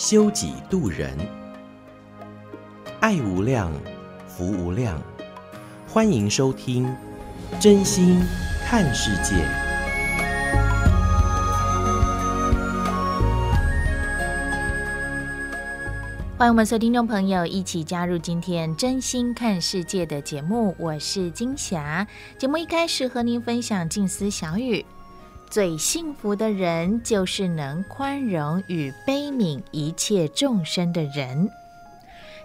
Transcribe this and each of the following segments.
修己度人，爱无量，福无量，欢迎收听真心看世界，欢迎我们所有听众朋友一起加入今天真心看世界的节目。我是金霞。节目一开始和您分享静思小语：最幸福的人，就是能宽容与悲悯一切众生的人。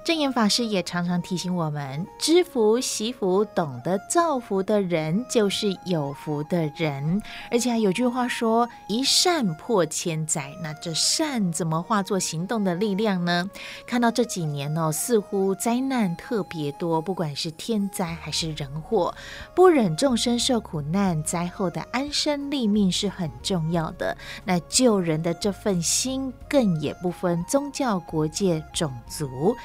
证严法师也常常提醒我们：知福、惜福、懂得造福的人，就是有福的人。而且还有句话说：“一善破千灾。”那这善怎么化作行动的力量呢？看到这几年哦，似乎灾难特别多，不管是天灾还是人祸，不忍众生受苦难，灾后的安身立命是很重要的。那救人的这份心，更也不分宗教、国界、种族。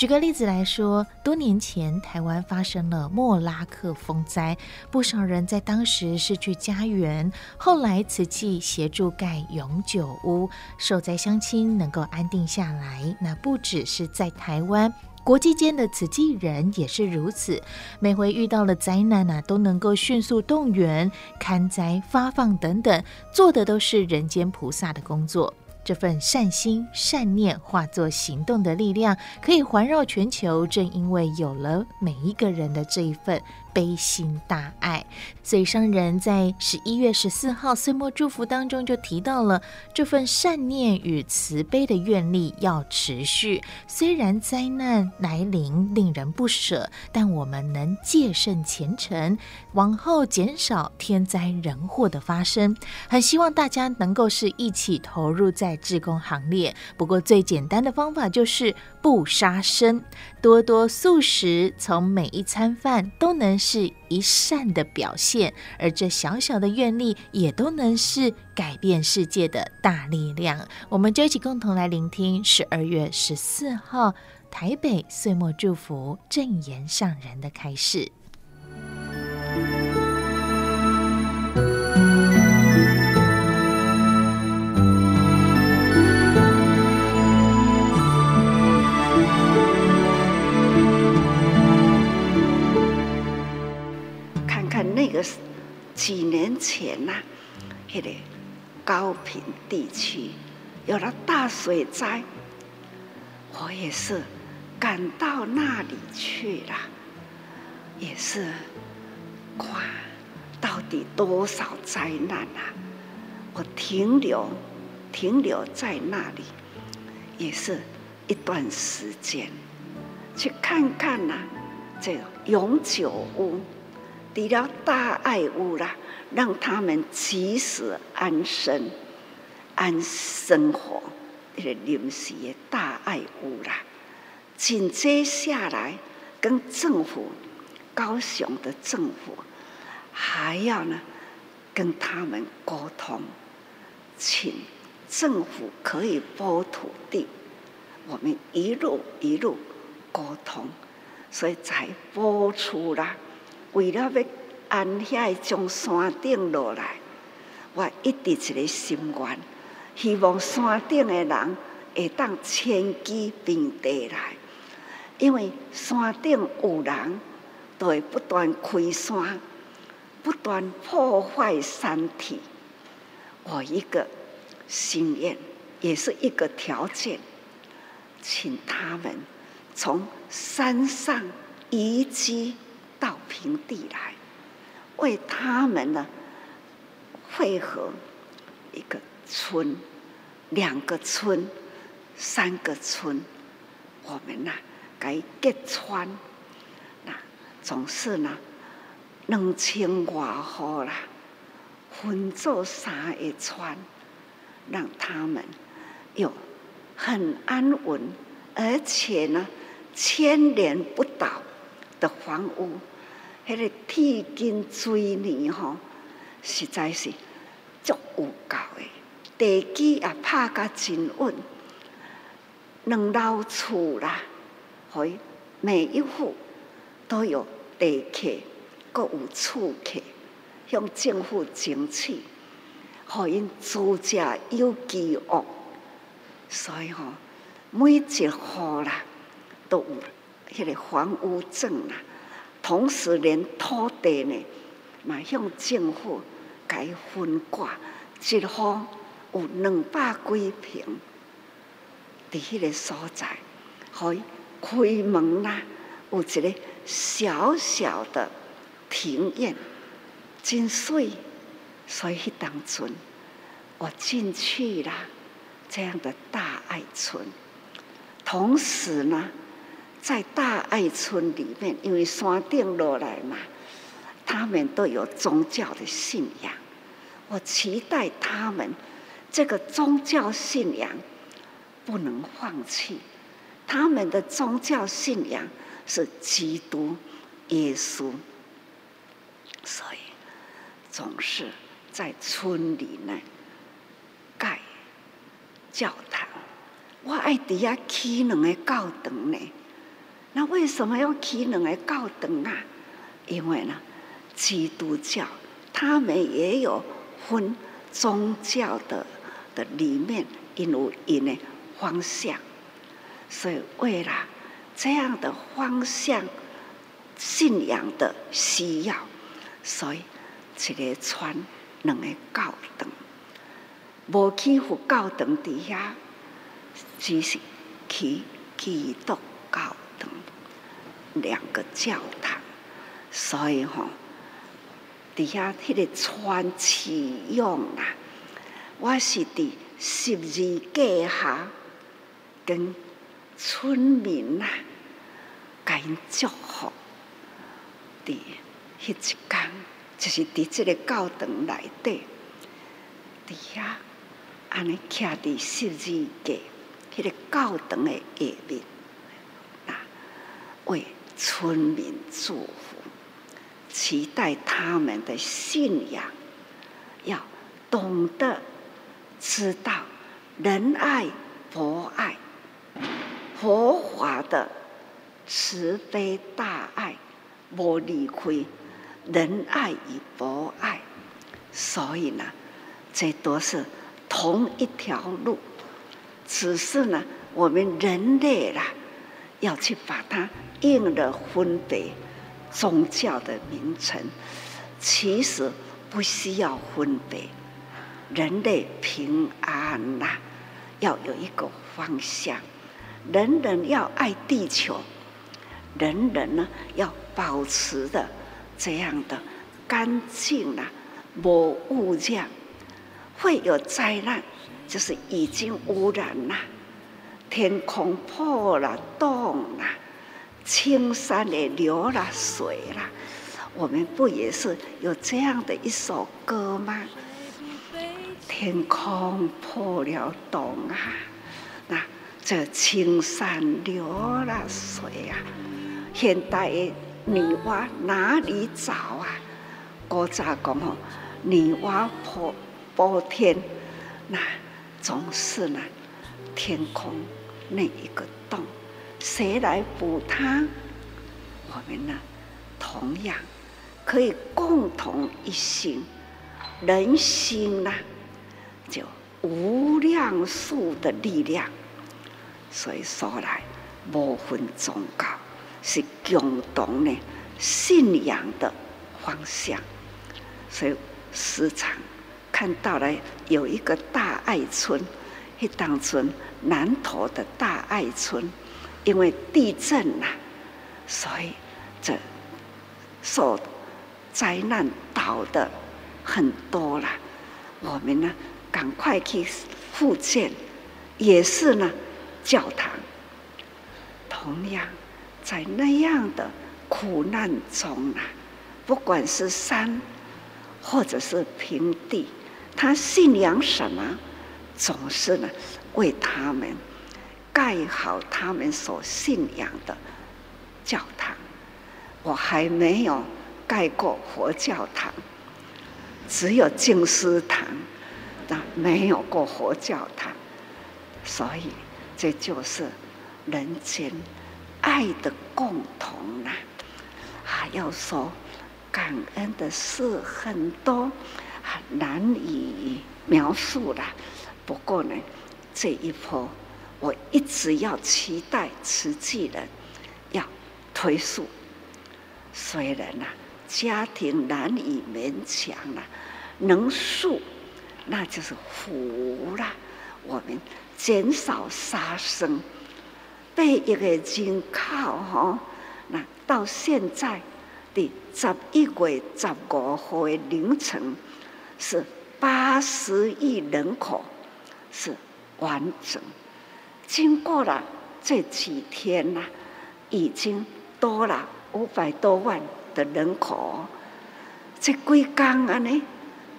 举个例子来说，多年前台湾发生了莫拉克风灾，不少人在当时失去家园。后来慈济协助盖永久屋，受灾乡亲能够安定下来。那不只是在台湾，国际间的慈济人也是如此。每回遇到了灾难啊，都能够迅速动员、勘灾、发放等等，做的都是人间菩萨的工作。这份善心、善念化作行动的力量，可以环绕全球。正因为有了每一个人的这一份。悲心大爱，所以上人在十一月十四号岁末祝福当中就提到了这份善念与慈悲的愿力要持续。虽然灾难来临令人不舍，但我们能戒慎虔诚，往后减少天灾人祸的发生。很希望大家能够是一起投入在志工行列。不过最简单的方法就是不杀生，多多素食，从每一餐饭都能。是一善的表现，而这小小的愿力也都能是改变世界的大力量。我们就一起共同来聆听十二月十四号台北岁末祝福正言上人的开始。几年前呐、啊，那个高屏地区有了大水灾，我也是赶到那里去了，也是，哇，到底多少灾难啊！我停留停留在那里，也是一段时间，去看看呐、啊，这永久屋。除了大爱屋啦，让他们及时安身、安生活，这个临时的大爱屋啦。紧接下来，跟政府、高雄的政府还要呢，跟他们沟通，请政府可以拨土地，我们一路一路沟通，所以才拨出了。为了要安遐从山顶落来，我一直一个心愿，希望山顶的人会当迁居平地来，因为山顶有人，都会不断开山，不断破坏山体。我一个心愿，也是一个条件，请他们从山上移居。到平地来，为他们呢汇合一个村、两个村、三个村，我们呐该揭穿，那总是呢两千外户啦，分做三个村，让他们有很安稳，而且呢，千年不倒的房屋，那个铁筋水泥吼，实在是足有够的，地基也拍甲真稳，两楼厝啦，可以每一户都有地客，各有厝客，向政府争取，互因租者有其屋。所以吼，每一户啦都有迄个房屋证啦，同时连土地呢，嘛向政府该分挂，一户有两百几坪，伫迄个所在，可以开门啦，有一个小小的庭院，真水，所以迄当阵我进去啦。这样的大爱村，同时呢，在大爱村里面，因为山顶落来嘛，他们都有宗教的信仰。我期待他们这个宗教信仰不能放弃。他们的宗教信仰是基督耶稣，所以总是在村里呢盖。教堂，我爱底下起两个教堂呢。那为什么要起两个教堂啊？因为呢，基督教他们也有分宗教的的里面，因有因的方向，所以为了这样的方向信仰的需要，所以一个传两个教堂。无起佛教堂底下，只是起基督教两个教堂，所以吼底下迄个传启用啊，我是伫十字架下跟村民啊，给因祝福，伫迄一天，就是伫这个教堂内底底下。安尼徛伫十字架，迄个教堂的下面，啊，为村民祝福，期待他们的信仰要懂得知道仁爱、博爱、佛法的慈悲大爱，无离开仁爱与博爱，所以呢，这都是。同一条路，只是呢，我们人类啦，要去把它印了分别宗教的名称，其实不需要分别。人类平安呐，要有一个方向，人人要爱地球，人人呢要保持的这样的干净呐，无污染。会有灾难，就是已经污染了，天空破了洞了，青山也流了水啦。我们不也是有这样的一首歌吗？天空破了洞啊，那这青山流了水啊，现代的女娲哪里找啊？古早讲哦，女娲破。包天，那总是呢，天空那一个洞，谁来补它？我们呢，同样可以共同一心，人心呢，就无量数的力量。所以说来，无分宗教，是共同的信仰的方向。所以时常。看到了有一个大爱村，去当村南投的大爱村，因为地震呐，所以这受灾难倒的很多了。我们呢，赶快去复建，也是呢，教堂。同样在那样的苦难中啊，不管是山或者是平地。他信仰什么，总是呢为他们盖好他们所信仰的教堂。我还没有盖过佛教堂，只有静思堂，那没有过佛教堂。所以，这就是人间爱的共同啊！还要说感恩的事很多，很难以描述了。不过呢，这一波我一直要期待慈济人要推述。虽然呐，家庭难以勉强了，能树，那就是福了。我们减少杀生，被一个人靠哈，那到现在的十一月十五号的凌晨，是八十亿人口是完整。经过了这几天呐，已经多了。五百多万的人口，这几天啊呢，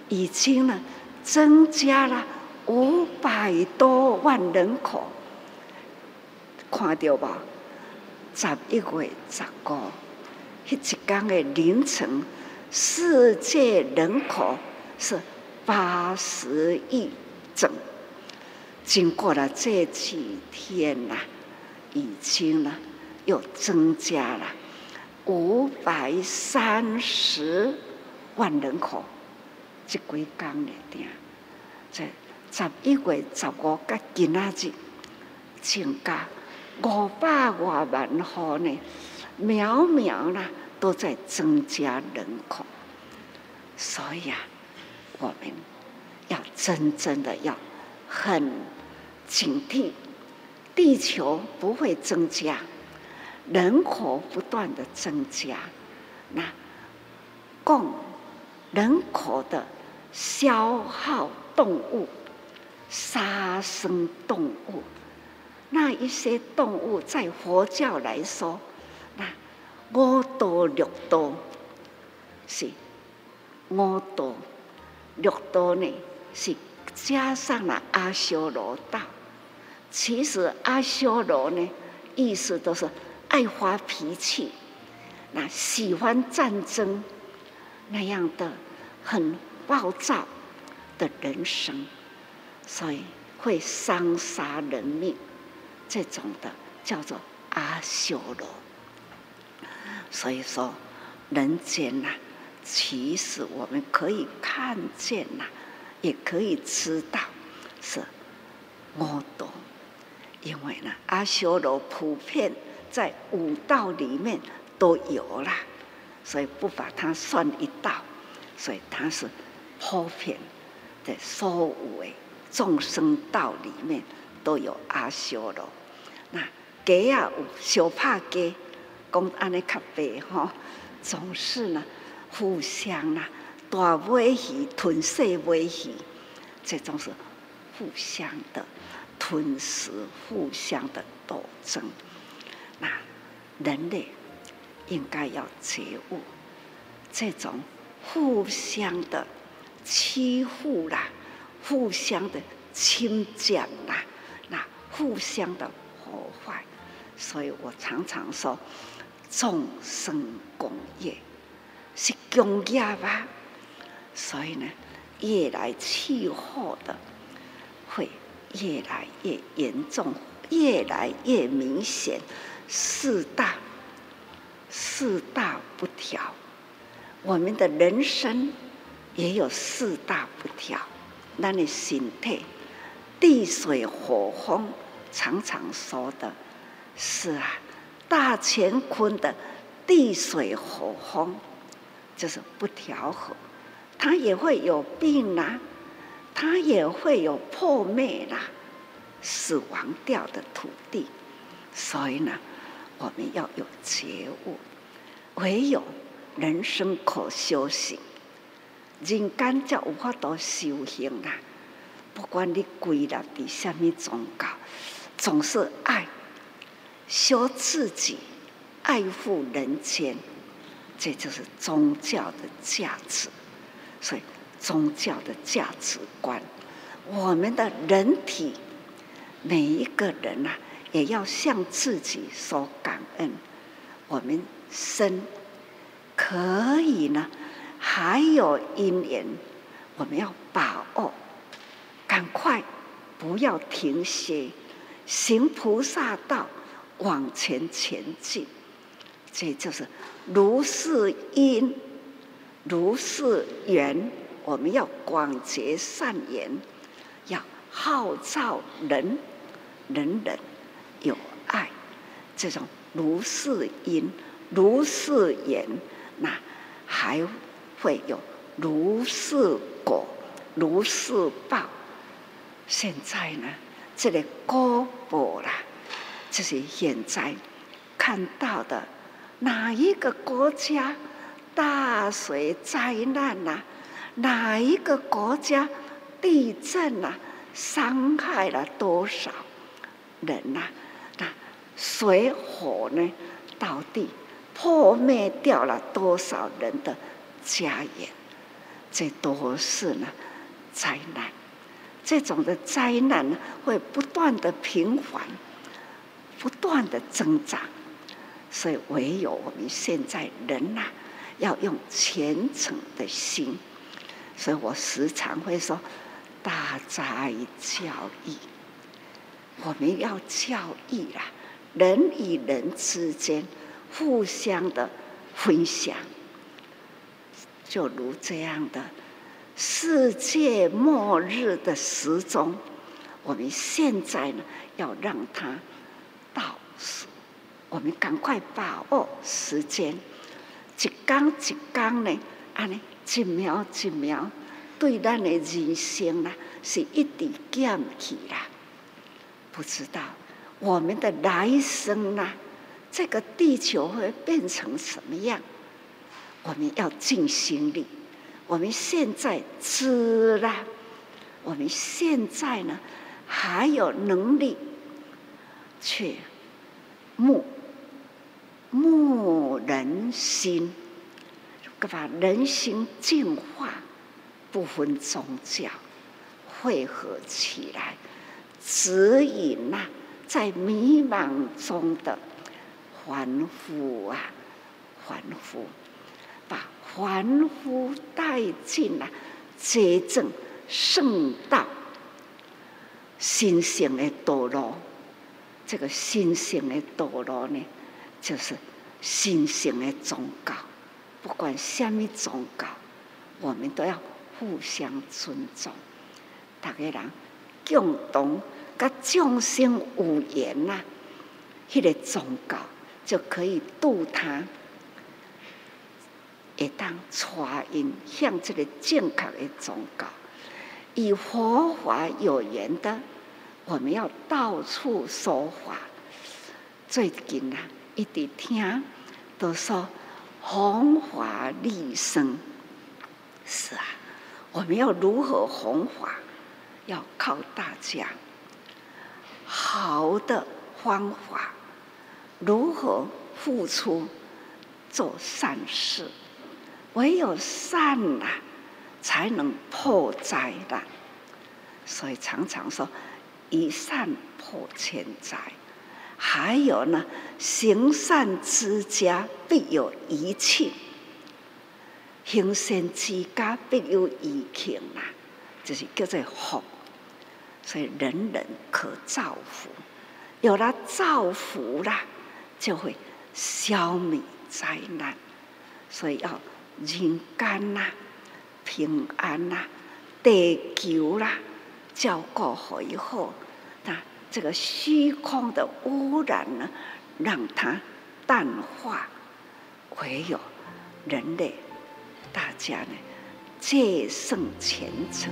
已经呢增加了五百多万人口，看到吧？十一月十五，一天的凌晨，世界人口是八十亿整。经过了这几天呐，已经呢又增加了。五百三十万人口，这几天的点，这十一月十五个今仔日，增加五百多万户呢，秒秒呢都在增加人口，所以啊，我们要真正的要很警惕，地球不会增加。人口不断的增加，那供人口的消耗动物、杀生动物，那一些动物在佛教来说，那五多六多是五多六多呢，是加上了阿修罗道。其实阿修罗呢，意思都是。爱发脾气，那喜欢战争，那样的很暴躁的人生，所以会伤杀人命，这种的叫做阿修罗。所以说，人间呐，其实我们可以看见呐，也可以知道是魔多，因为呢，阿修罗普遍。在五道里面都有啦，所以不把它算一道，所以它是普遍的所有的众生道里面都有阿修罗。那鸡啊有小怕鸡，讲安尼较白哈，总是呢互相啊大尾鱼吞细尾鱼，这种是互相的吞噬，互相的斗争。那人类应该要觉悟，这种互相的欺负啦，互相的侵占啦，那互相的破坏，所以我常常说，众生共业是共业吧，所以呢，越来气候的会越来越严重，越来越明显。四大，四大不调，我们的人生也有四大不调。那你心态，地水火风常常说的，是啊，大乾坤的地水火风就是不调和，他也会有病啦，他也会有破灭啦，死亡掉的土地，所以呢。我们要有觉悟，唯有人生可修行，人间才有法度修行啦。不管你归入的什么宗教，总是爱修自己，爱护人间，这就是宗教的价值。所以，宗教的价值观，我们的人体每一个人呐、啊，也要向自己说感恩。我们生可以呢，还有因缘，我们要把握，赶快不要停歇，行菩萨道，往前前进。这就是如是因，如是缘。我们要广结善缘，要号召人，人人有爱。这种如是因，如是缘，那还会有如是果，如是报。现在呢，这个果报啦，就是现在看到的。哪一个国家大水灾难呐、哪一个国家地震呐、啊？伤害了多少人呐、那水火呢？到底破灭掉了多少人的家园？这都是呢灾难。这种的灾难呢，会不断的频繁，不断的增长。所以，唯有我们现在人呐、要用虔诚的心。所以我时常会说，大哉教义，我们要教义啦，人与人之间互相的分享，就如这样的世界末日的时钟，我们现在呢，要让它倒数。我们赶快把握时间，一缸一缸呢，安尼一秒一秒，对咱的人生啦，是一直减去啦。不知道我们的来生呐，这个地球会变成什么样？我们要尽心力。我们现在知啦，我们现在呢，还有能力去目。牧人心，把人心净化，不分宗教，汇合起来，指引呐，在迷茫中的凡夫啊，凡夫，把凡夫带进了真正圣道，心性的堕落，这个心性的堕落呢？就是新型的宗教，不管什么宗教，我们都要互相尊重。大家人共同跟众生有缘呐，那个宗教就可以度他，会当传引向这个正确的宗教。与佛法有缘的，我们要到处说法。最近呐。一直听都说弘法利生，是啊，我们要如何弘法？要靠大家好的方法，如何付出做善事？唯有善呐、啊，才能破灾的。所以常常说，一善破千灾。还有呢，行善之家必有余庆，行善之家必有余庆啊，就是叫做福。所以人人可造福，有了造福啦，就会消灭灾难。所以要人间呐、平安呐、地球啦，照顾好以后。这个虚空的污染呢，让它淡化，唯有人类大家呢，戒慎虔诚。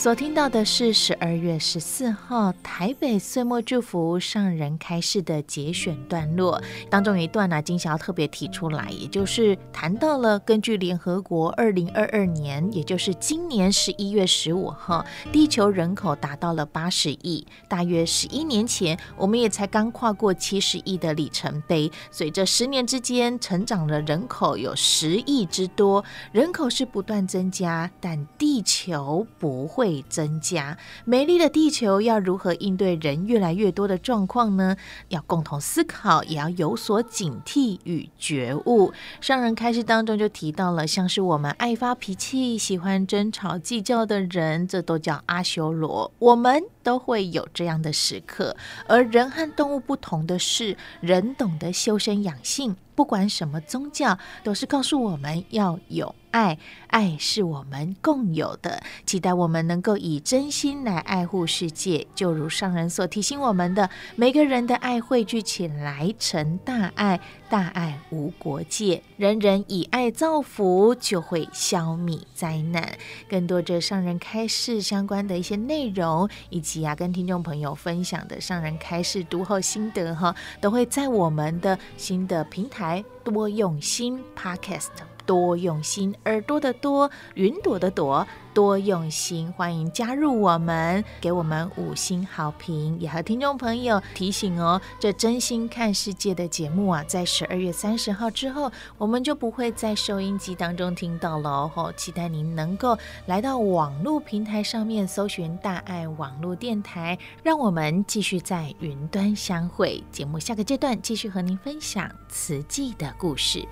所听到的是十二月十四号台北岁末祝福上人开示的节选段落当中有一段呢、金霞特别提出来，也就是谈到了根据联合国二零二二年，也就是今年十一月十五号，地球人口达到了八十亿，大约十一年前，我们也才刚跨过七十亿的里程碑，随着十年之间成长的人口有十亿之多，人口是不断增加，但地球不会。会增加美丽的地球要如何应对人越来越多的状况呢？要共同思考，也要有所警惕与觉悟。上人开始当中就提到了，像是我们爱发脾气、喜欢争吵、计较的人，这都叫阿修罗。我们都会有这样的时刻。而人和动物不同的是，人懂得修身养性。不管什么宗教，都是告诉我们要有爱，爱是我们共有的。期待我们能够以真心来爱护世界，就如上人所提醒我们的，每个人的爱汇聚起来成大爱，大爱无国界，人人以爱造福，就会消灭灾难。更多这上人开示相关的一些内容，以及啊跟听众朋友分享的上人开示读后心得哈，都会在我们的新的平台。多用心，Podcast 多用心，耳朵的多，云朵的朵，多用心，欢迎加入我们，给我们五星好评，也和听众朋友提醒哦，这真心看世界的节目啊，在十二月三十号之后，我们就不会在收音机当中听到了哦。期待您能够来到网络平台上面搜寻大爱网络电台，让我们继续在云端相会。节目下个阶段继续和您分享慈济的故事。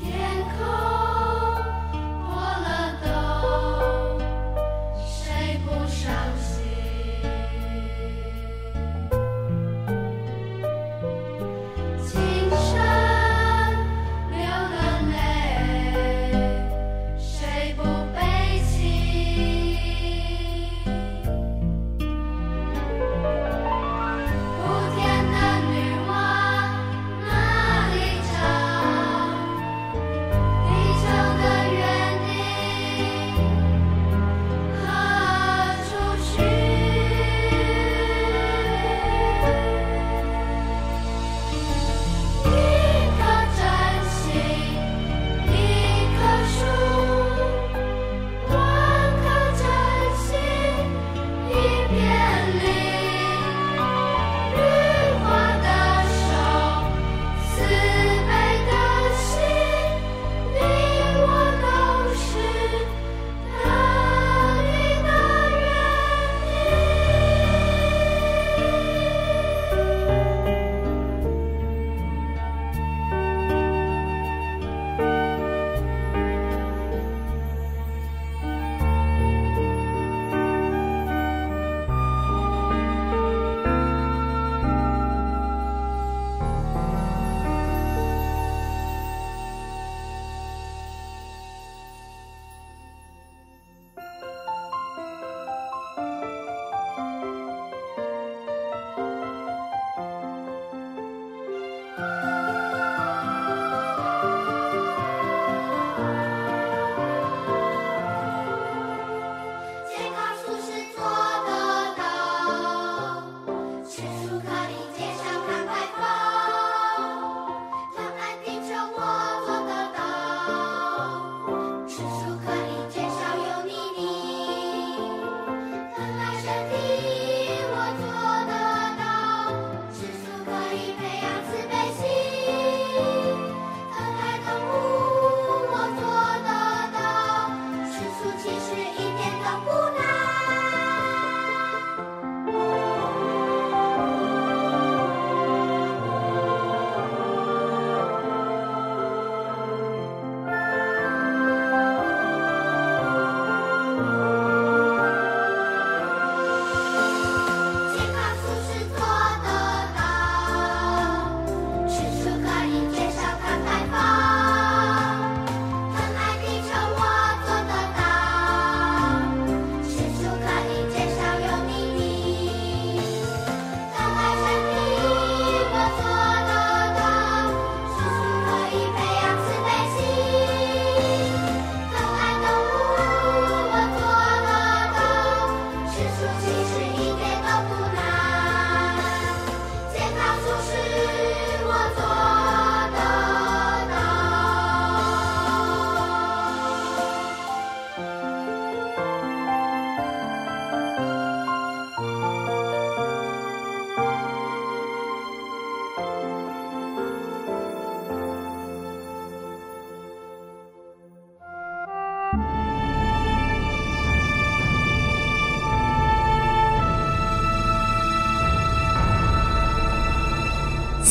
天空。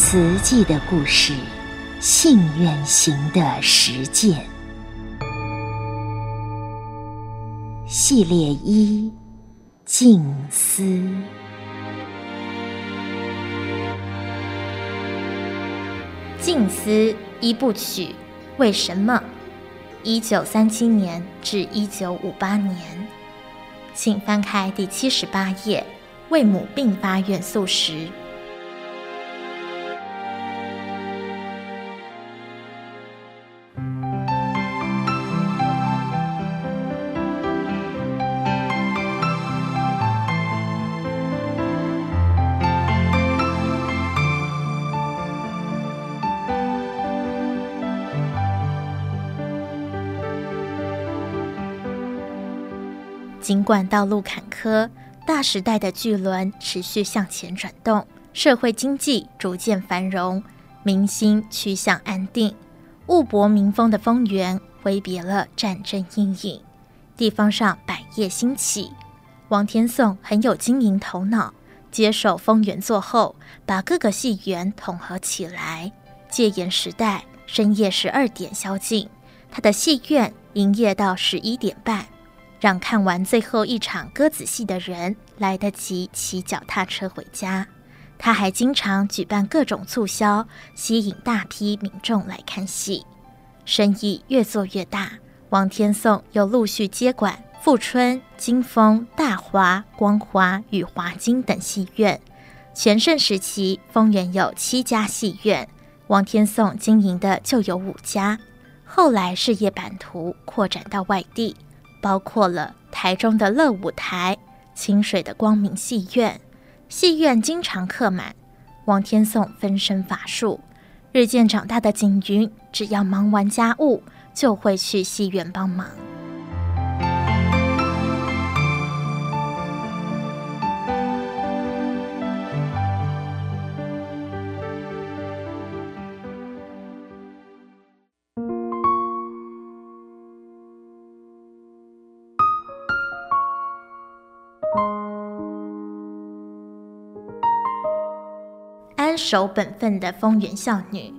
慈济的故事，信愿行的实践，系列一：静思。静思一部曲，为什么？一九三七年至一九五八年，请翻开第七十八页，为母病发愿素食。尽管道路坎坷，大时代的巨轮持续向前转动，社会经济逐渐繁荣，民心趋向安定。物博民丰的丰源挥别了战争阴影，地方上百业兴起。王天颂很有经营头脑，接手丰源做后，把各个戏园统合起来。戒严时代，深夜十二点宵禁，他的戏院营业到十一点半。让看完最后一场鸽子戏的人来得及骑脚踏车回家。他还经常举办各种促销，吸引大批民众来看戏。生意越做越大，王天颂又陆续接管富春、金丰、大华、光华与华金等戏院。全盛时期，丰原有七家戏院，王天颂经营的就有五家。后来事业版图扩展到外地。包括了台中的乐舞台、清水的光明戏院，戏院经常客满。王天颂分身乏术，日渐长大的景云，只要忙完家务，就会去戏院帮忙。守本分的丰原孝女，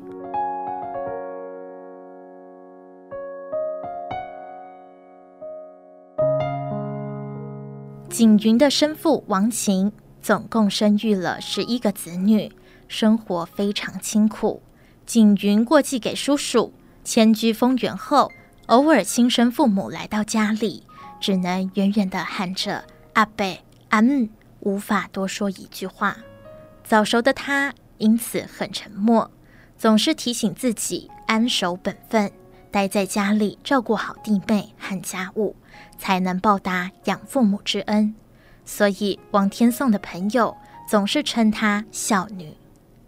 景云的生父王琴总共生育了十一个子女，生活非常清苦。景云过继给叔叔，迁居丰原后，偶尔亲生父母来到家里，只能远远的喊着阿伯、阿姆，无法多说一句话。早熟的他。因此很沉默，总是提醒自己安守本分，待在家里照顾好弟妹和家务，才能报答养父母之恩。所以王天颂的朋友总是称她孝女。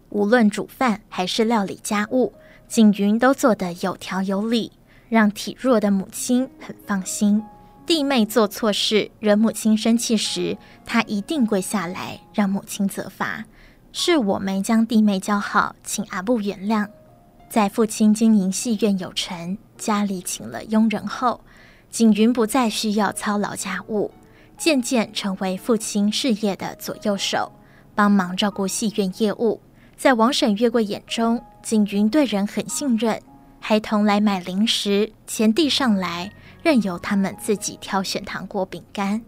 无论煮饭还是料理家务，景云都做得有条有理，让体弱的母亲很放心。弟妹做错事惹母亲生气时，她一定跪下来让母亲责罚。是我没将弟妹教好，请阿布原谅。在父亲经营戏院有成，家里请了佣人后，景云不再需要操劳家务，渐渐成为父亲事业的左右手，帮忙照顾戏院业务。在王婶月桂眼中，景云对人很信任，孩童来买零食，钱递上来，任由他们自己挑选糖果饼干。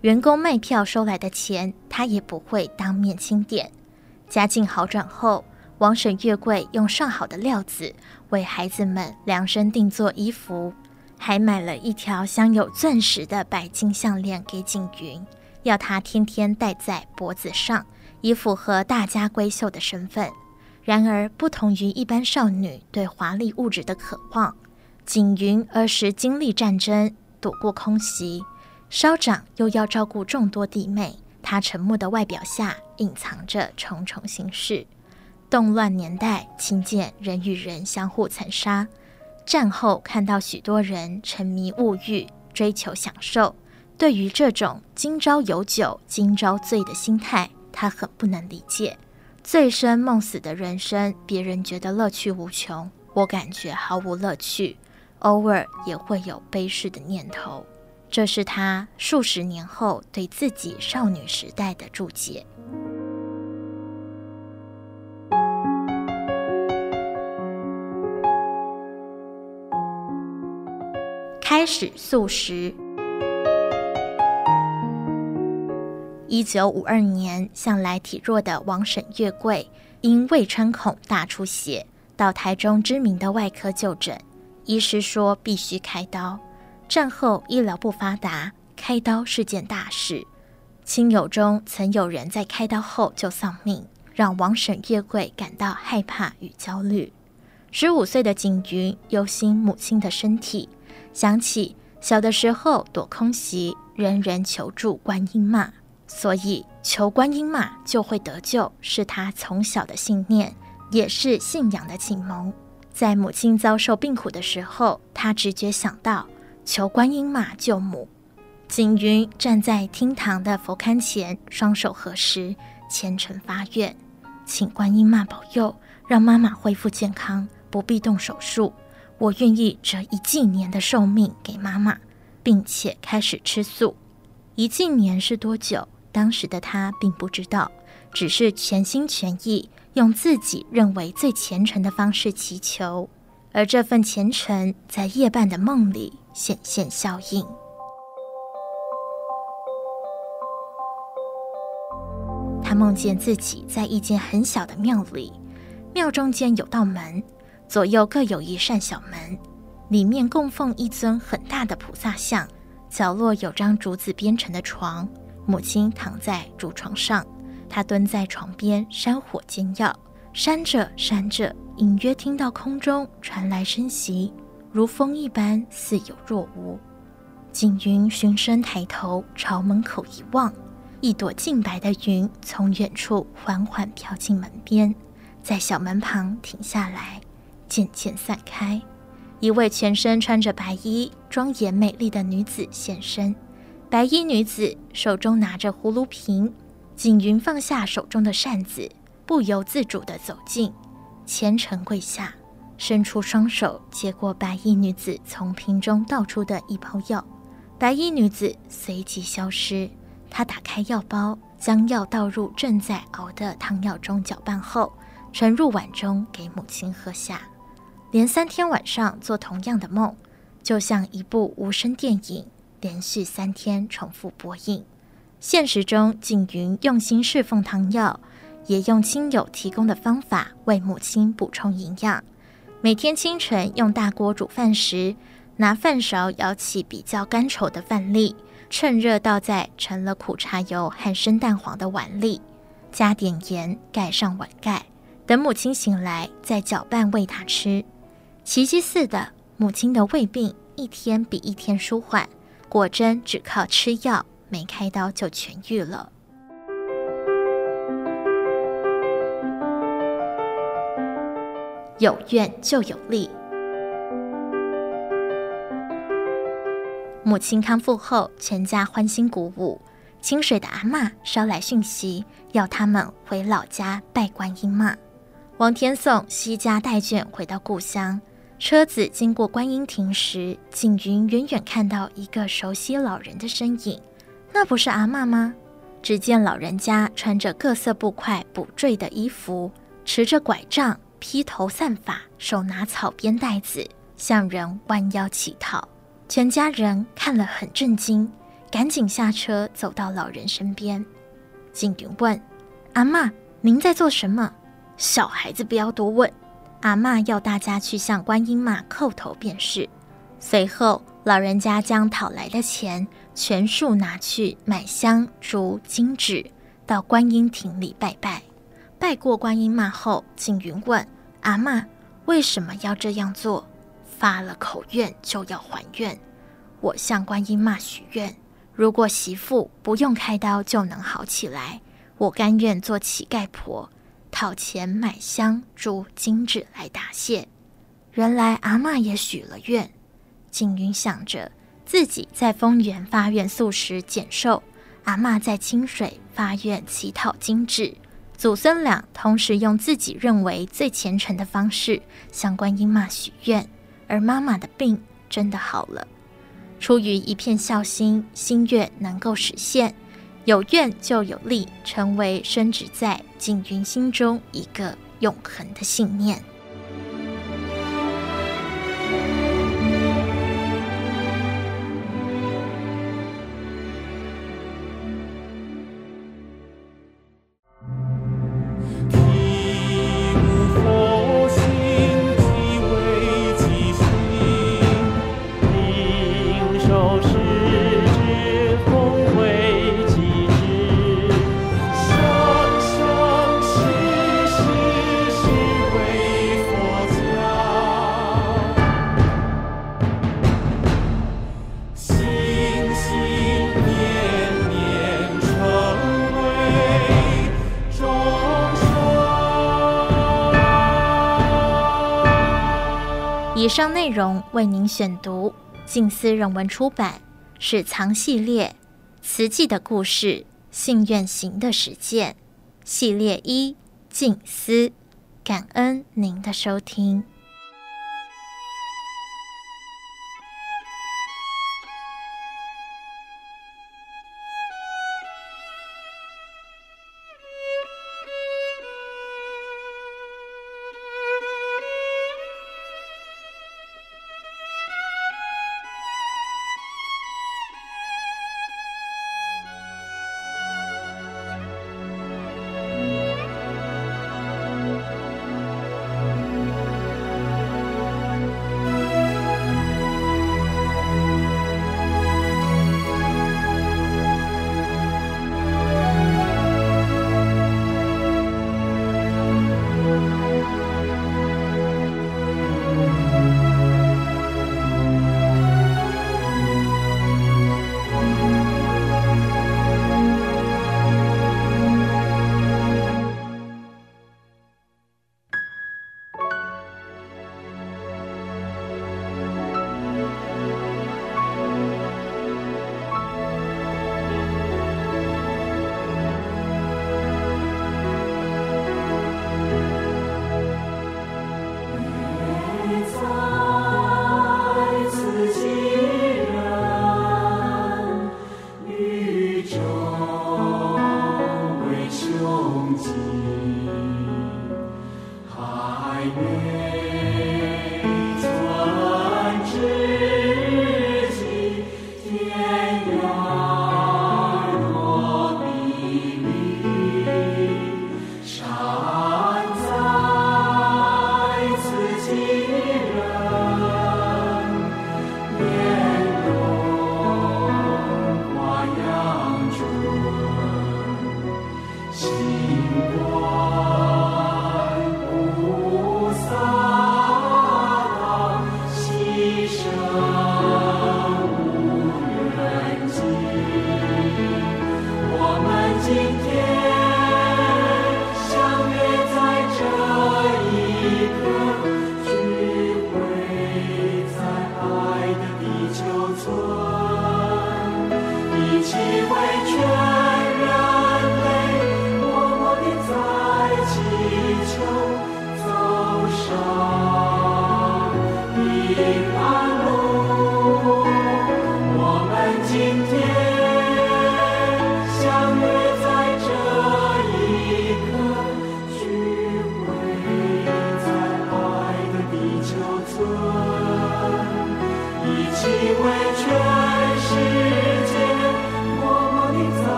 员工卖票收来的钱，他也不会当面清点。家境好转后，王婶月桂用上好的料子为孩子们量身定做衣服，还买了一条镶有钻石的白金项链给景云，要她天天戴在脖子上，以符合大家闺秀的身份。然而，不同于一般少女对华丽物质的渴望，景云儿时经历战争，躲过空袭，稍长又要照顾众多弟妹。他沉默的外表下隐藏着重重心事。动乱年代，亲见人与人相互残杀；战后看到许多人沉迷物欲，追求享受。对于这种今朝有酒今朝醉的心态，他很不能理解。醉生梦死的人生，别人觉得乐趣无穷，我感觉毫无乐趣。偶尔也会有悲事的念头。这是他数十年后对自己少女时代的注解。开始素食。一九五二年，向来体弱的王沈月桂因胃穿孔大出血，到台中知名的外科就诊，医师说必须开刀。战后医疗不发达，开刀是件大事。亲友中曾有人在开刀后就丧命，让王婶月桂感到害怕与焦虑。十五岁的景云忧心母亲的身体，想起小的时候躲空袭，人人求助观音妈。所以，求观音妈就会得救，是他从小的信念，也是信仰的启蒙。在母亲遭受病苦的时候，他直觉想到求观音妈救母。景云站在厅堂的佛龛前，双手合十，虔诚发愿，请观音妈保佑，让妈妈恢复健康，不必动手术。我愿意折一纪年的寿命给妈妈，并且开始吃素。一纪年是多久？当时的他并不知道，只是全心全意用自己认为最虔诚的方式祈求，而这份虔诚在夜半的梦里显现效应。他梦见自己在一间很小的庙里，庙中间有道门，左右各有一扇小门，里面供奉一尊很大的菩萨像，角落有张竹子编成的床。母亲躺在竹床上，他蹲在床边山火煎药，扇着扇着，隐约听到空中传来声息，如风一般似有若无。景云循声抬头朝门口一望，一朵净白的云从远处缓缓飘进门边，在小门旁停下来，渐渐散开。一位全身穿着白衣、庄严美丽的女子现身。白衣女子手中拿着葫芦瓶，景云放下手中的扇子，不由自主地走近，虔诚跪下，伸出双手接过白衣女子从瓶中倒出的一包药。白衣女子随即消失。她打开药包，将药倒入正在熬的汤药中搅拌后，盛入碗中给母亲喝下。连三天晚上做同样的梦，就像一部无声电影。连续三天重复播映。现实中，景云用心侍奉汤药，也用亲友提供的方法为母亲补充营养。每天清晨用大锅煮饭时，拿饭勺舀起比较干稠的饭粒，趁热倒在盛了苦茶油和生蛋黄的碗里，加点盐，盖上碗盖，等母亲醒来再搅拌喂她吃。奇迹似的，母亲的胃病一天比一天舒缓。果真只靠吃药，没开刀就痊愈了。有愿就有利。母亲康复后，全家欢欣鼓舞。清水的阿嬷捎来讯息，要他们回老家拜观音妈。王天颂携家带眷回到故乡。车子经过观音亭时，景云远远看到一个熟悉老人的身影，那不是阿嬷吗？只见老人家穿着各色布块补缀的衣服，持着拐杖，披头散发，手拿草编袋子，向人弯腰乞讨。全家人看了很震惊，赶紧下车走到老人身边。景云问：“阿嬷，您在做什么？”小孩子不要多问。阿嬷要大家去向观音妈叩头便是。随后，老人家将讨来的钱全数拿去买香烛、金纸，到观音亭里拜拜。拜过观音妈后，景云问阿嬷：“为什么要这样做？”发了口愿就要还愿。我向观音妈许愿，如果媳妇不用开刀就能好起来，我甘愿做乞丐婆。讨钱买香烛金纸来答谢。原来阿嬷也许了愿。景云想着自己在丰原发愿素食减寿，阿嬷在清水发愿乞讨金纸，祖孙俩同时用自己认为最虔诚的方式向观音妈许愿，而妈妈的病真的好了。出于一片孝心，心愿能够实现，有愿就有力，成为深植在景云心中一个永恒的信念。上内容为您选读，静思人文出版《史藏系列：瓷器的故事，信愿行的实践》系列一《静思》，感恩您的收听。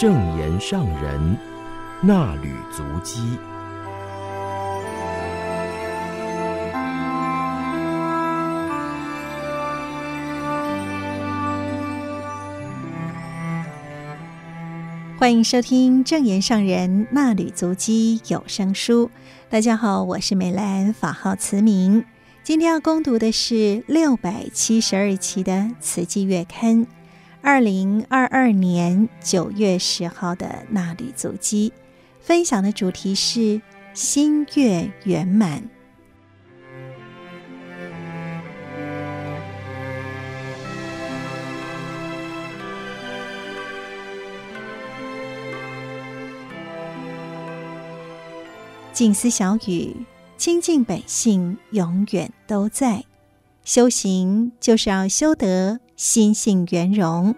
正言上人那履足迹。欢迎收听正言上人那履足迹有声书。大家好，我是美兰，法号慈明。今天要攻读的是六百七十二期的《慈济月刊》。二零二二年九月十号的衲履足迹，分享的主题是心月圆满。静思小语，亲近本性，永远都在。修行就是要修得心性圆融，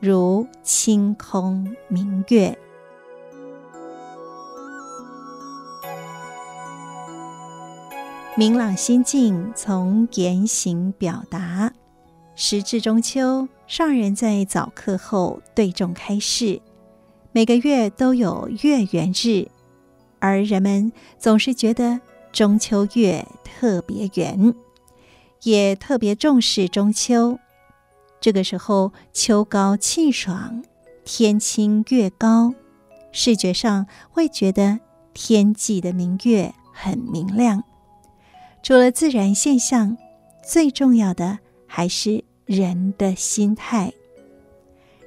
如清空明月。明朗心境从言行表达。时至中秋，上人在早课后对众开示，每个月都有月圆日。而人们总是觉得中秋月特别圆，也特别重视中秋。这个时候，秋高气爽，天清月高，视觉上会觉得天际的明月很明亮。除了自然现象，最重要的还是人的心态。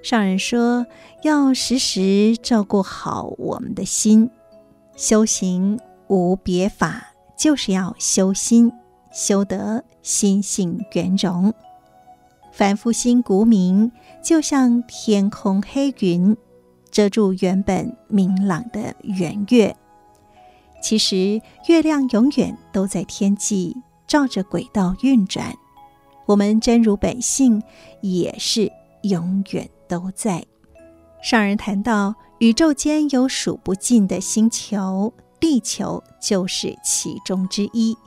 上人说，要时时照顾好我们的心。修行无别法，就是要修心，修得心性圆融。凡夫心古明，就像天空黑云，遮住原本明朗的圆月。其实，月亮永远都在天际，照着轨道运转。我们真如本性，也是永远都在。上人谈到，宇宙间有数不尽的星球，地球就是其中之一。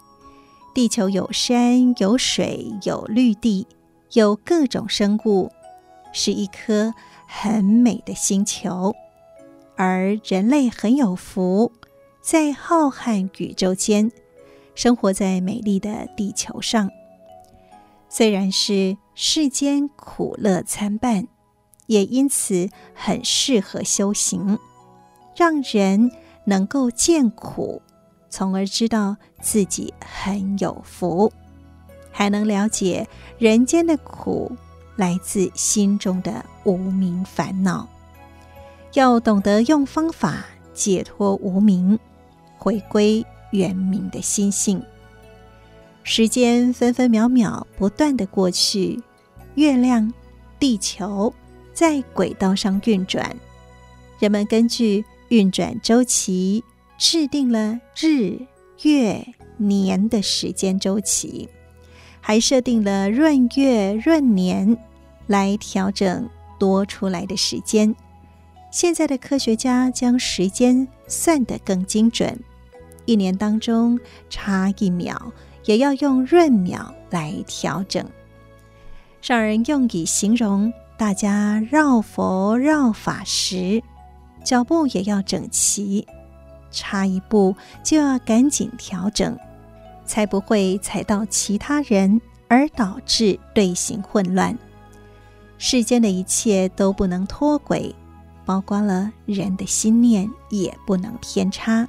地球有山有水有绿地，有各种生物，是一颗很美的星球。而人类很有福，在浩瀚宇宙间，生活在美丽的地球上。虽然是世间苦乐参半。也因此很适合修行，让人能够见苦，从而知道自己很有福，还能了解人间的苦来自心中的无明烦恼。要懂得用方法解脱无明，回归圆明的心性。时间分分秒秒不断地过去，月亮、地球。在轨道上运转，人们根据运转周期制定了日、月、年的时间周期，还设定了闰月、闰年来调整多出来的时间。现在的科学家将时间算得更精准，一年当中差一秒，也要用闰秒来调整。上人用以形容。大家绕佛绕法时，脚步也要整齐，差一步就要赶紧调整，才不会踩到其他人而导致队形混乱。世间的一切都不能脱轨，包括了人的心念也不能偏差，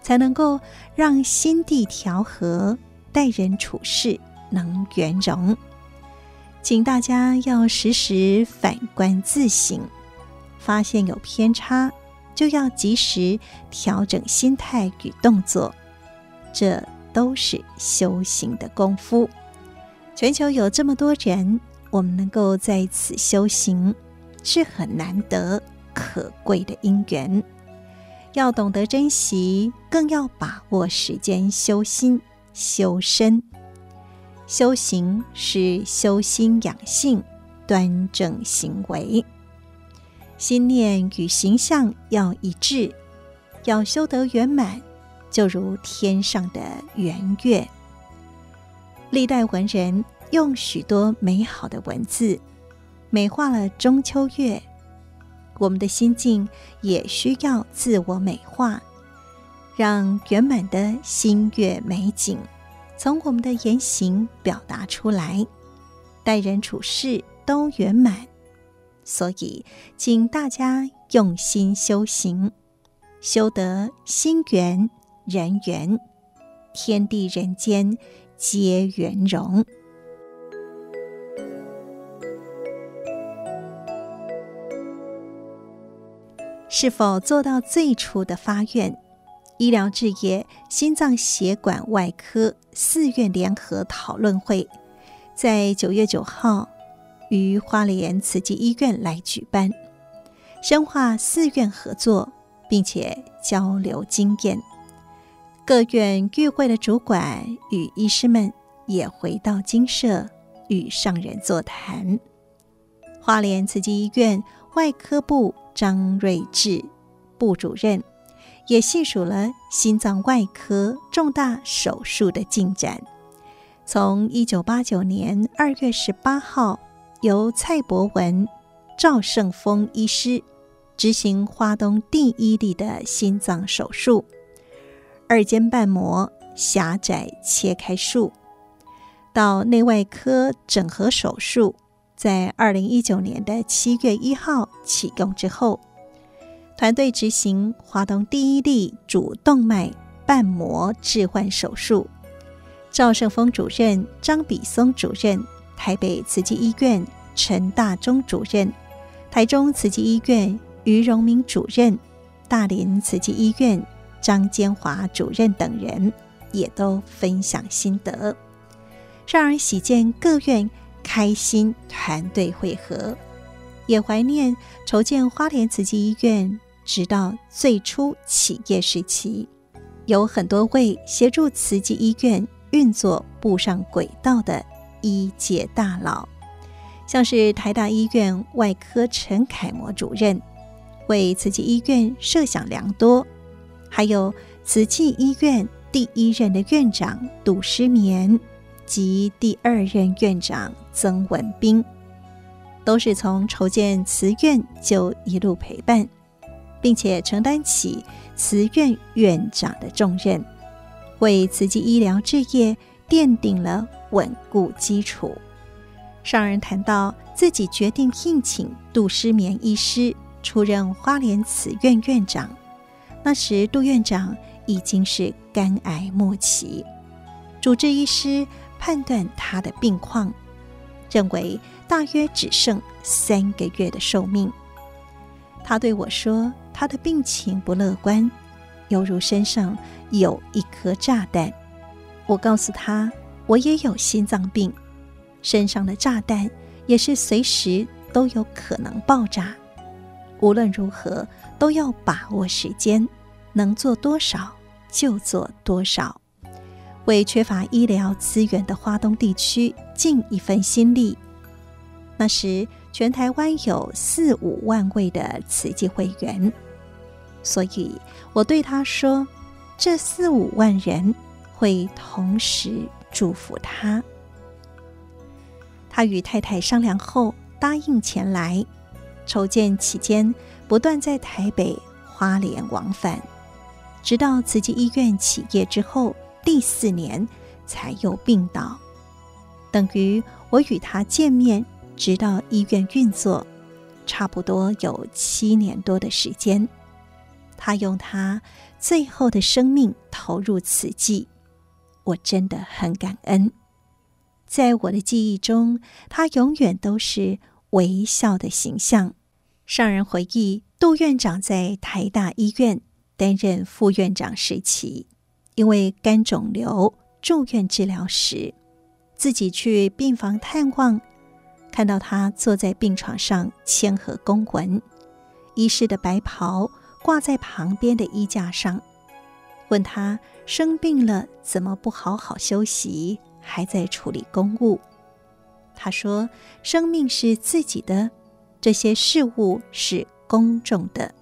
才能够让心地调和，待人处事能圆融。请大家要时时反观自省，发现有偏差，就要及时调整心态与动作，这都是修行的功夫。全球有这么多人，我们能够在此修行，是很难得可贵的因缘。要懂得珍惜，更要把握时间修心修身。修行是修心养性，端正行为，心念与形象要一致，要修得圆满，就如天上的圆月。历代文人用许多美好的文字美化了中秋月，我们的心境也需要自我美化，让圆满的心月美景。从我们的言行表达出来，待人处事都圆满。所以，请大家用心修行，修得心圆人圆，天地人间皆圆融。是否做到最初的发愿？医疗置业心脏血管外科四院联合讨论会，在九月九号于花莲慈济医院来举办，深化四院合作，并且交流经验。各院与会的主管与医师们也回到精舍与上人座谈。花莲慈济医院外科部张瑞智部主任。也细数了心脏外科重大手术的进展。从一九八九年二月十八号，由蔡博文、赵胜峰医师执行花东第一例的心脏手术——二尖瓣膜狭窄切开术，到内外科整合手术，在二零一九年的七月一号启动之后。团队执行华东第一例主动脉瓣膜置换手术，赵胜峰主任、张比松主任，台北慈济医院陈大中主任，台中慈济医院于荣明主任，大林慈济医院张坚华主任等人也都分享心得，让人喜见各院开心团队会合，也怀念筹建花莲慈济医院。直到最初企业时期，有很多位协助慈济医院运作步上轨道的医界大佬，像是台大医院外科陈楷模主任，为慈济医院设想良多；还有慈济医院第一任的院长杜诗绵及第二任院长曾文彬，都是从筹建慈院就一路陪伴。并且承担起慈院院长的重任，为慈济医疗置业奠定了稳固基础。上人谈到自己决定聘请杜失眠医师出任花莲慈院院长，那时杜院长已经是肝癌末期，主治医师判断他的病况，认为大约只剩三个月的寿命。他对我说。他的病情不乐观，犹如身上有一颗炸弹。我告诉他，我也有心脏病，身上的炸弹也是随时都有可能爆炸。无论如何，都要把握时间，能做多少就做多少，为缺乏医疗资源的华东地区尽一份心力。那时，全台湾有四五万位的慈济会员。所以，我对他说：“这四五万人会同时祝福他。”他与太太商量后，答应前来。筹建期间，不断在台北、花莲往返，直到慈济医院起业之后第四年才又病倒。等于我与他见面，直到医院运作，差不多有七年多的时间。他用他最后的生命投入慈济，我真的很感恩。在我的记忆中，他永远都是微笑的形象。上人回忆，杜院长在台大医院担任副院长时期，因为肝肿瘤住院治疗时，自己去病房探望，看到他坐在病床上签核公文，医师的白袍。挂在旁边的衣架上，问他生病了怎么不好好休息，还在处理公务？他说：“生命是自己的，这些事物是公众的，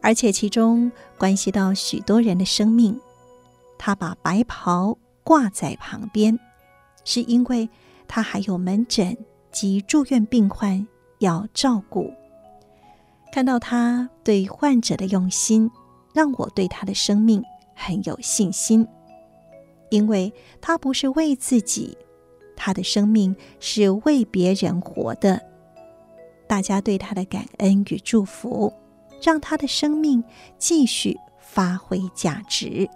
而且其中关系到许多人的生命。他把白袍挂在旁边，是因为他还有门诊及住院病患要照顾。”看到他对患者的用心，让我对他的生命很有信心，因为他不是为自己，他的生命是为别人活的。大家对他的感恩与祝福，让他的生命继续发挥价值。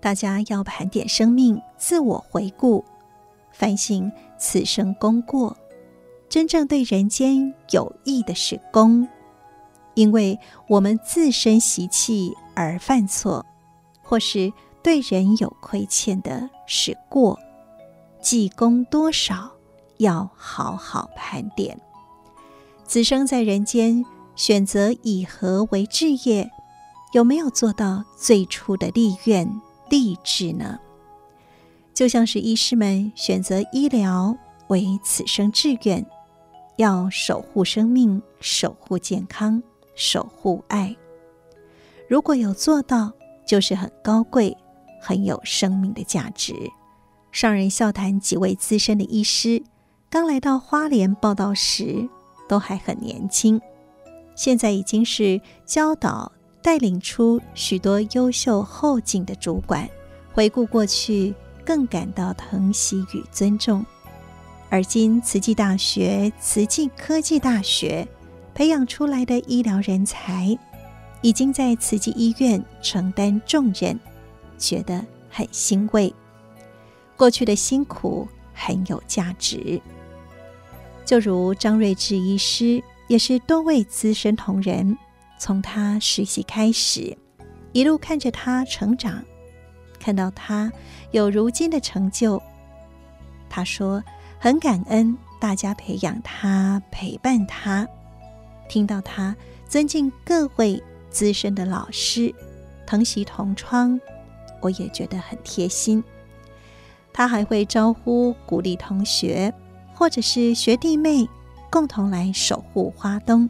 大家要盘点生命，自我回顾，反省此生功过。真正对人间有益的是功，因为我们自身习气而犯错，或是对人有亏欠的是过，积功多少要好好盘点。此生在人间，选择以何为志业，有没有做到最初的立愿立志呢？就像是医师们选择医疗为此生志愿，要守护生命，守护健康，守护爱。如果有做到，就是很高贵、很有生命的价值。上人笑谈几位资深的医师，刚来到花莲报道时，都还很年轻，现在已经是教导带领出许多优秀后进的主管。回顾过去，更感到疼惜与尊重。而今，慈济大学、慈济科技大学培养出来的医疗人才，已经在慈济医院承担重任，觉得很欣慰。过去的辛苦很有价值。就如张瑞智医师，也是多位资深同仁从他实习开始，一路看着他成长。看到他有如今的成就，他说很感恩大家培养他、陪伴他。听到他尊敬各位资深的老师，疼惜同窗，我也觉得很贴心。他还会招呼鼓励同学，或者是学弟妹，共同来守护花灯，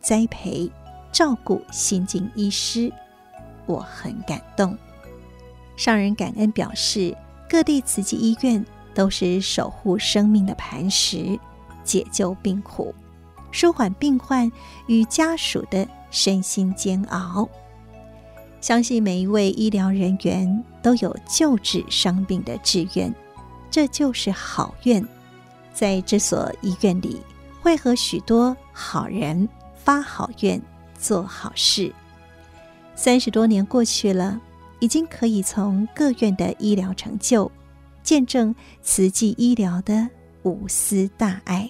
栽培照顾新进医师，我很感动。上人感恩表示，各地慈济医院都是守护生命的磐石，解救病苦，舒缓病患与家属的身心煎熬。相信每一位医疗人员都有救治伤病的志愿，这就是好愿。在这所医院里，会和许多好人发好愿，做好事。三十多年过去了。已经可以从各院的医疗成就，见证慈济医疗的无私大爱。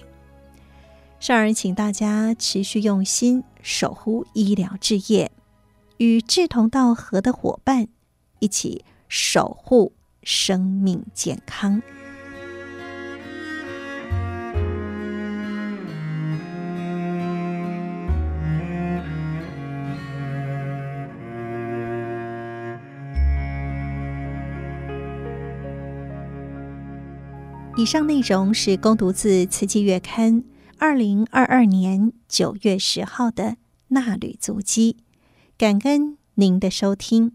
上人请大家持续用心守护医疗置业，与志同道合的伙伴一起守护生命健康。以上内容是恭读自《慈济月刊》二零二二年九月十号的衲履足迹，感恩您的收听。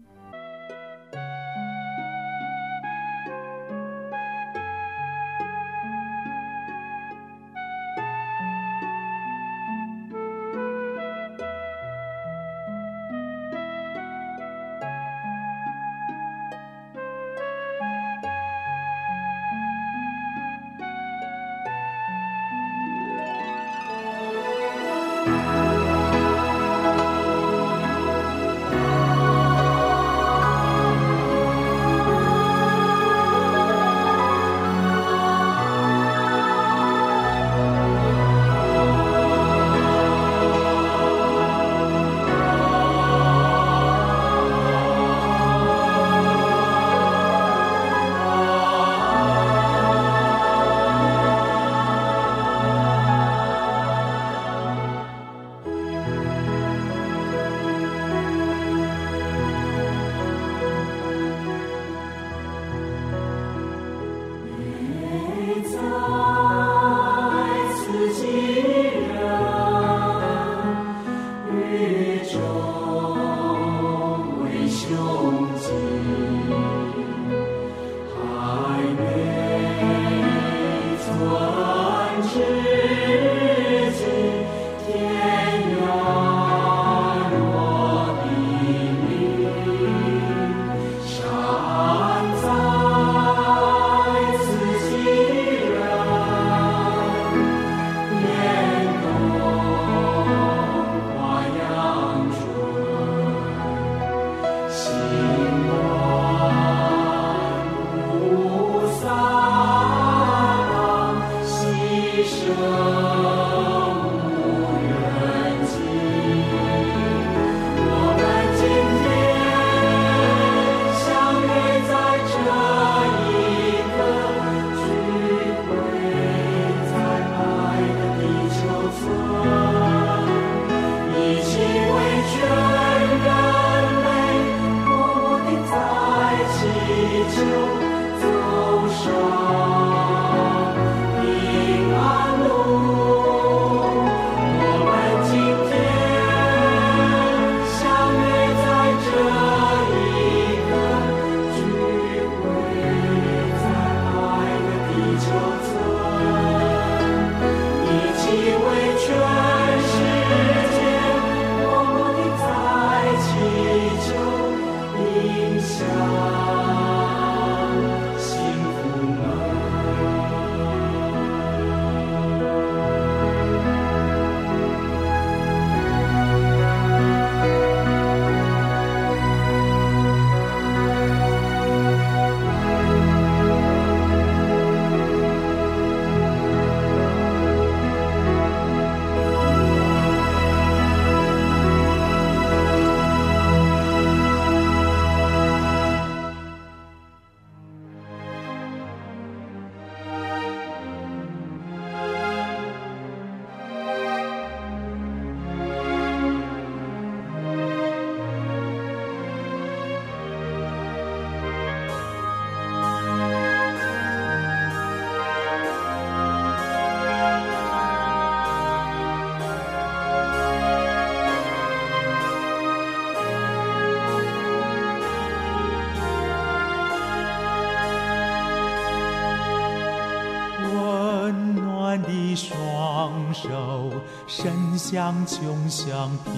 双手伸向穷乡僻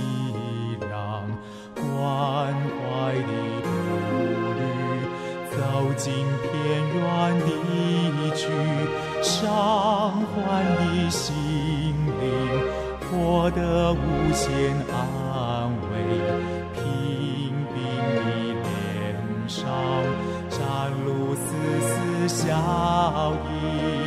壤，关怀的步履走进偏远地区，伤患的心灵获得无限安慰，贫病的脸上展露丝丝笑意。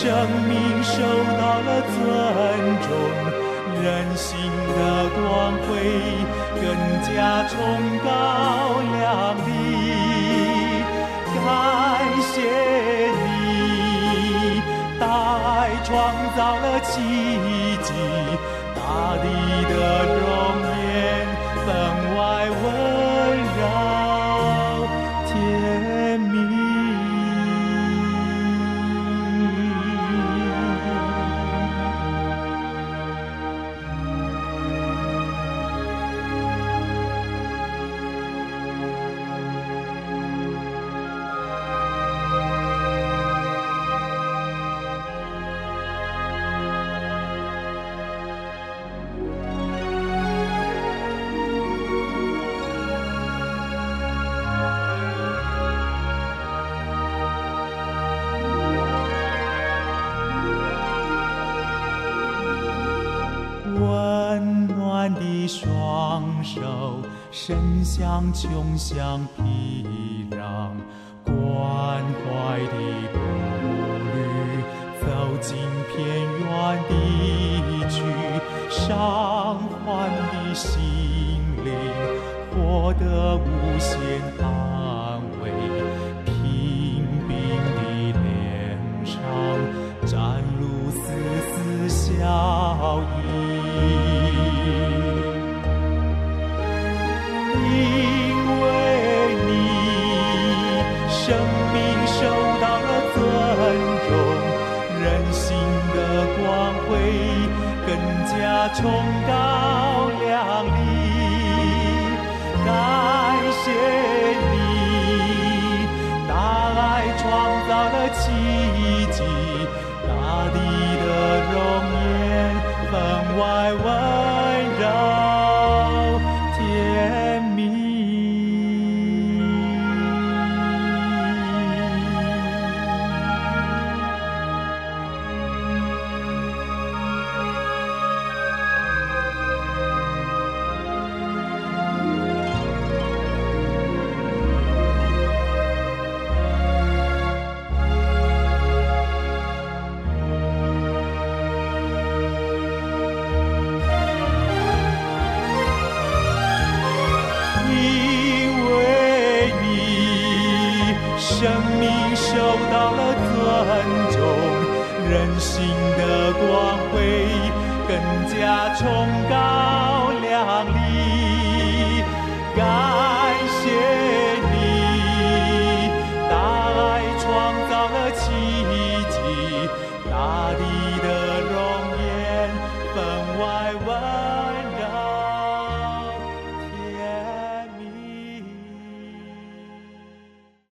生命受到了尊重，人性的光辉更加崇高亮丽。感谢你，大爱创造了奇迹，大地的容颜分外温穷乡僻壤，关怀的步履走进偏远地区，伤患的心灵获得无限爱加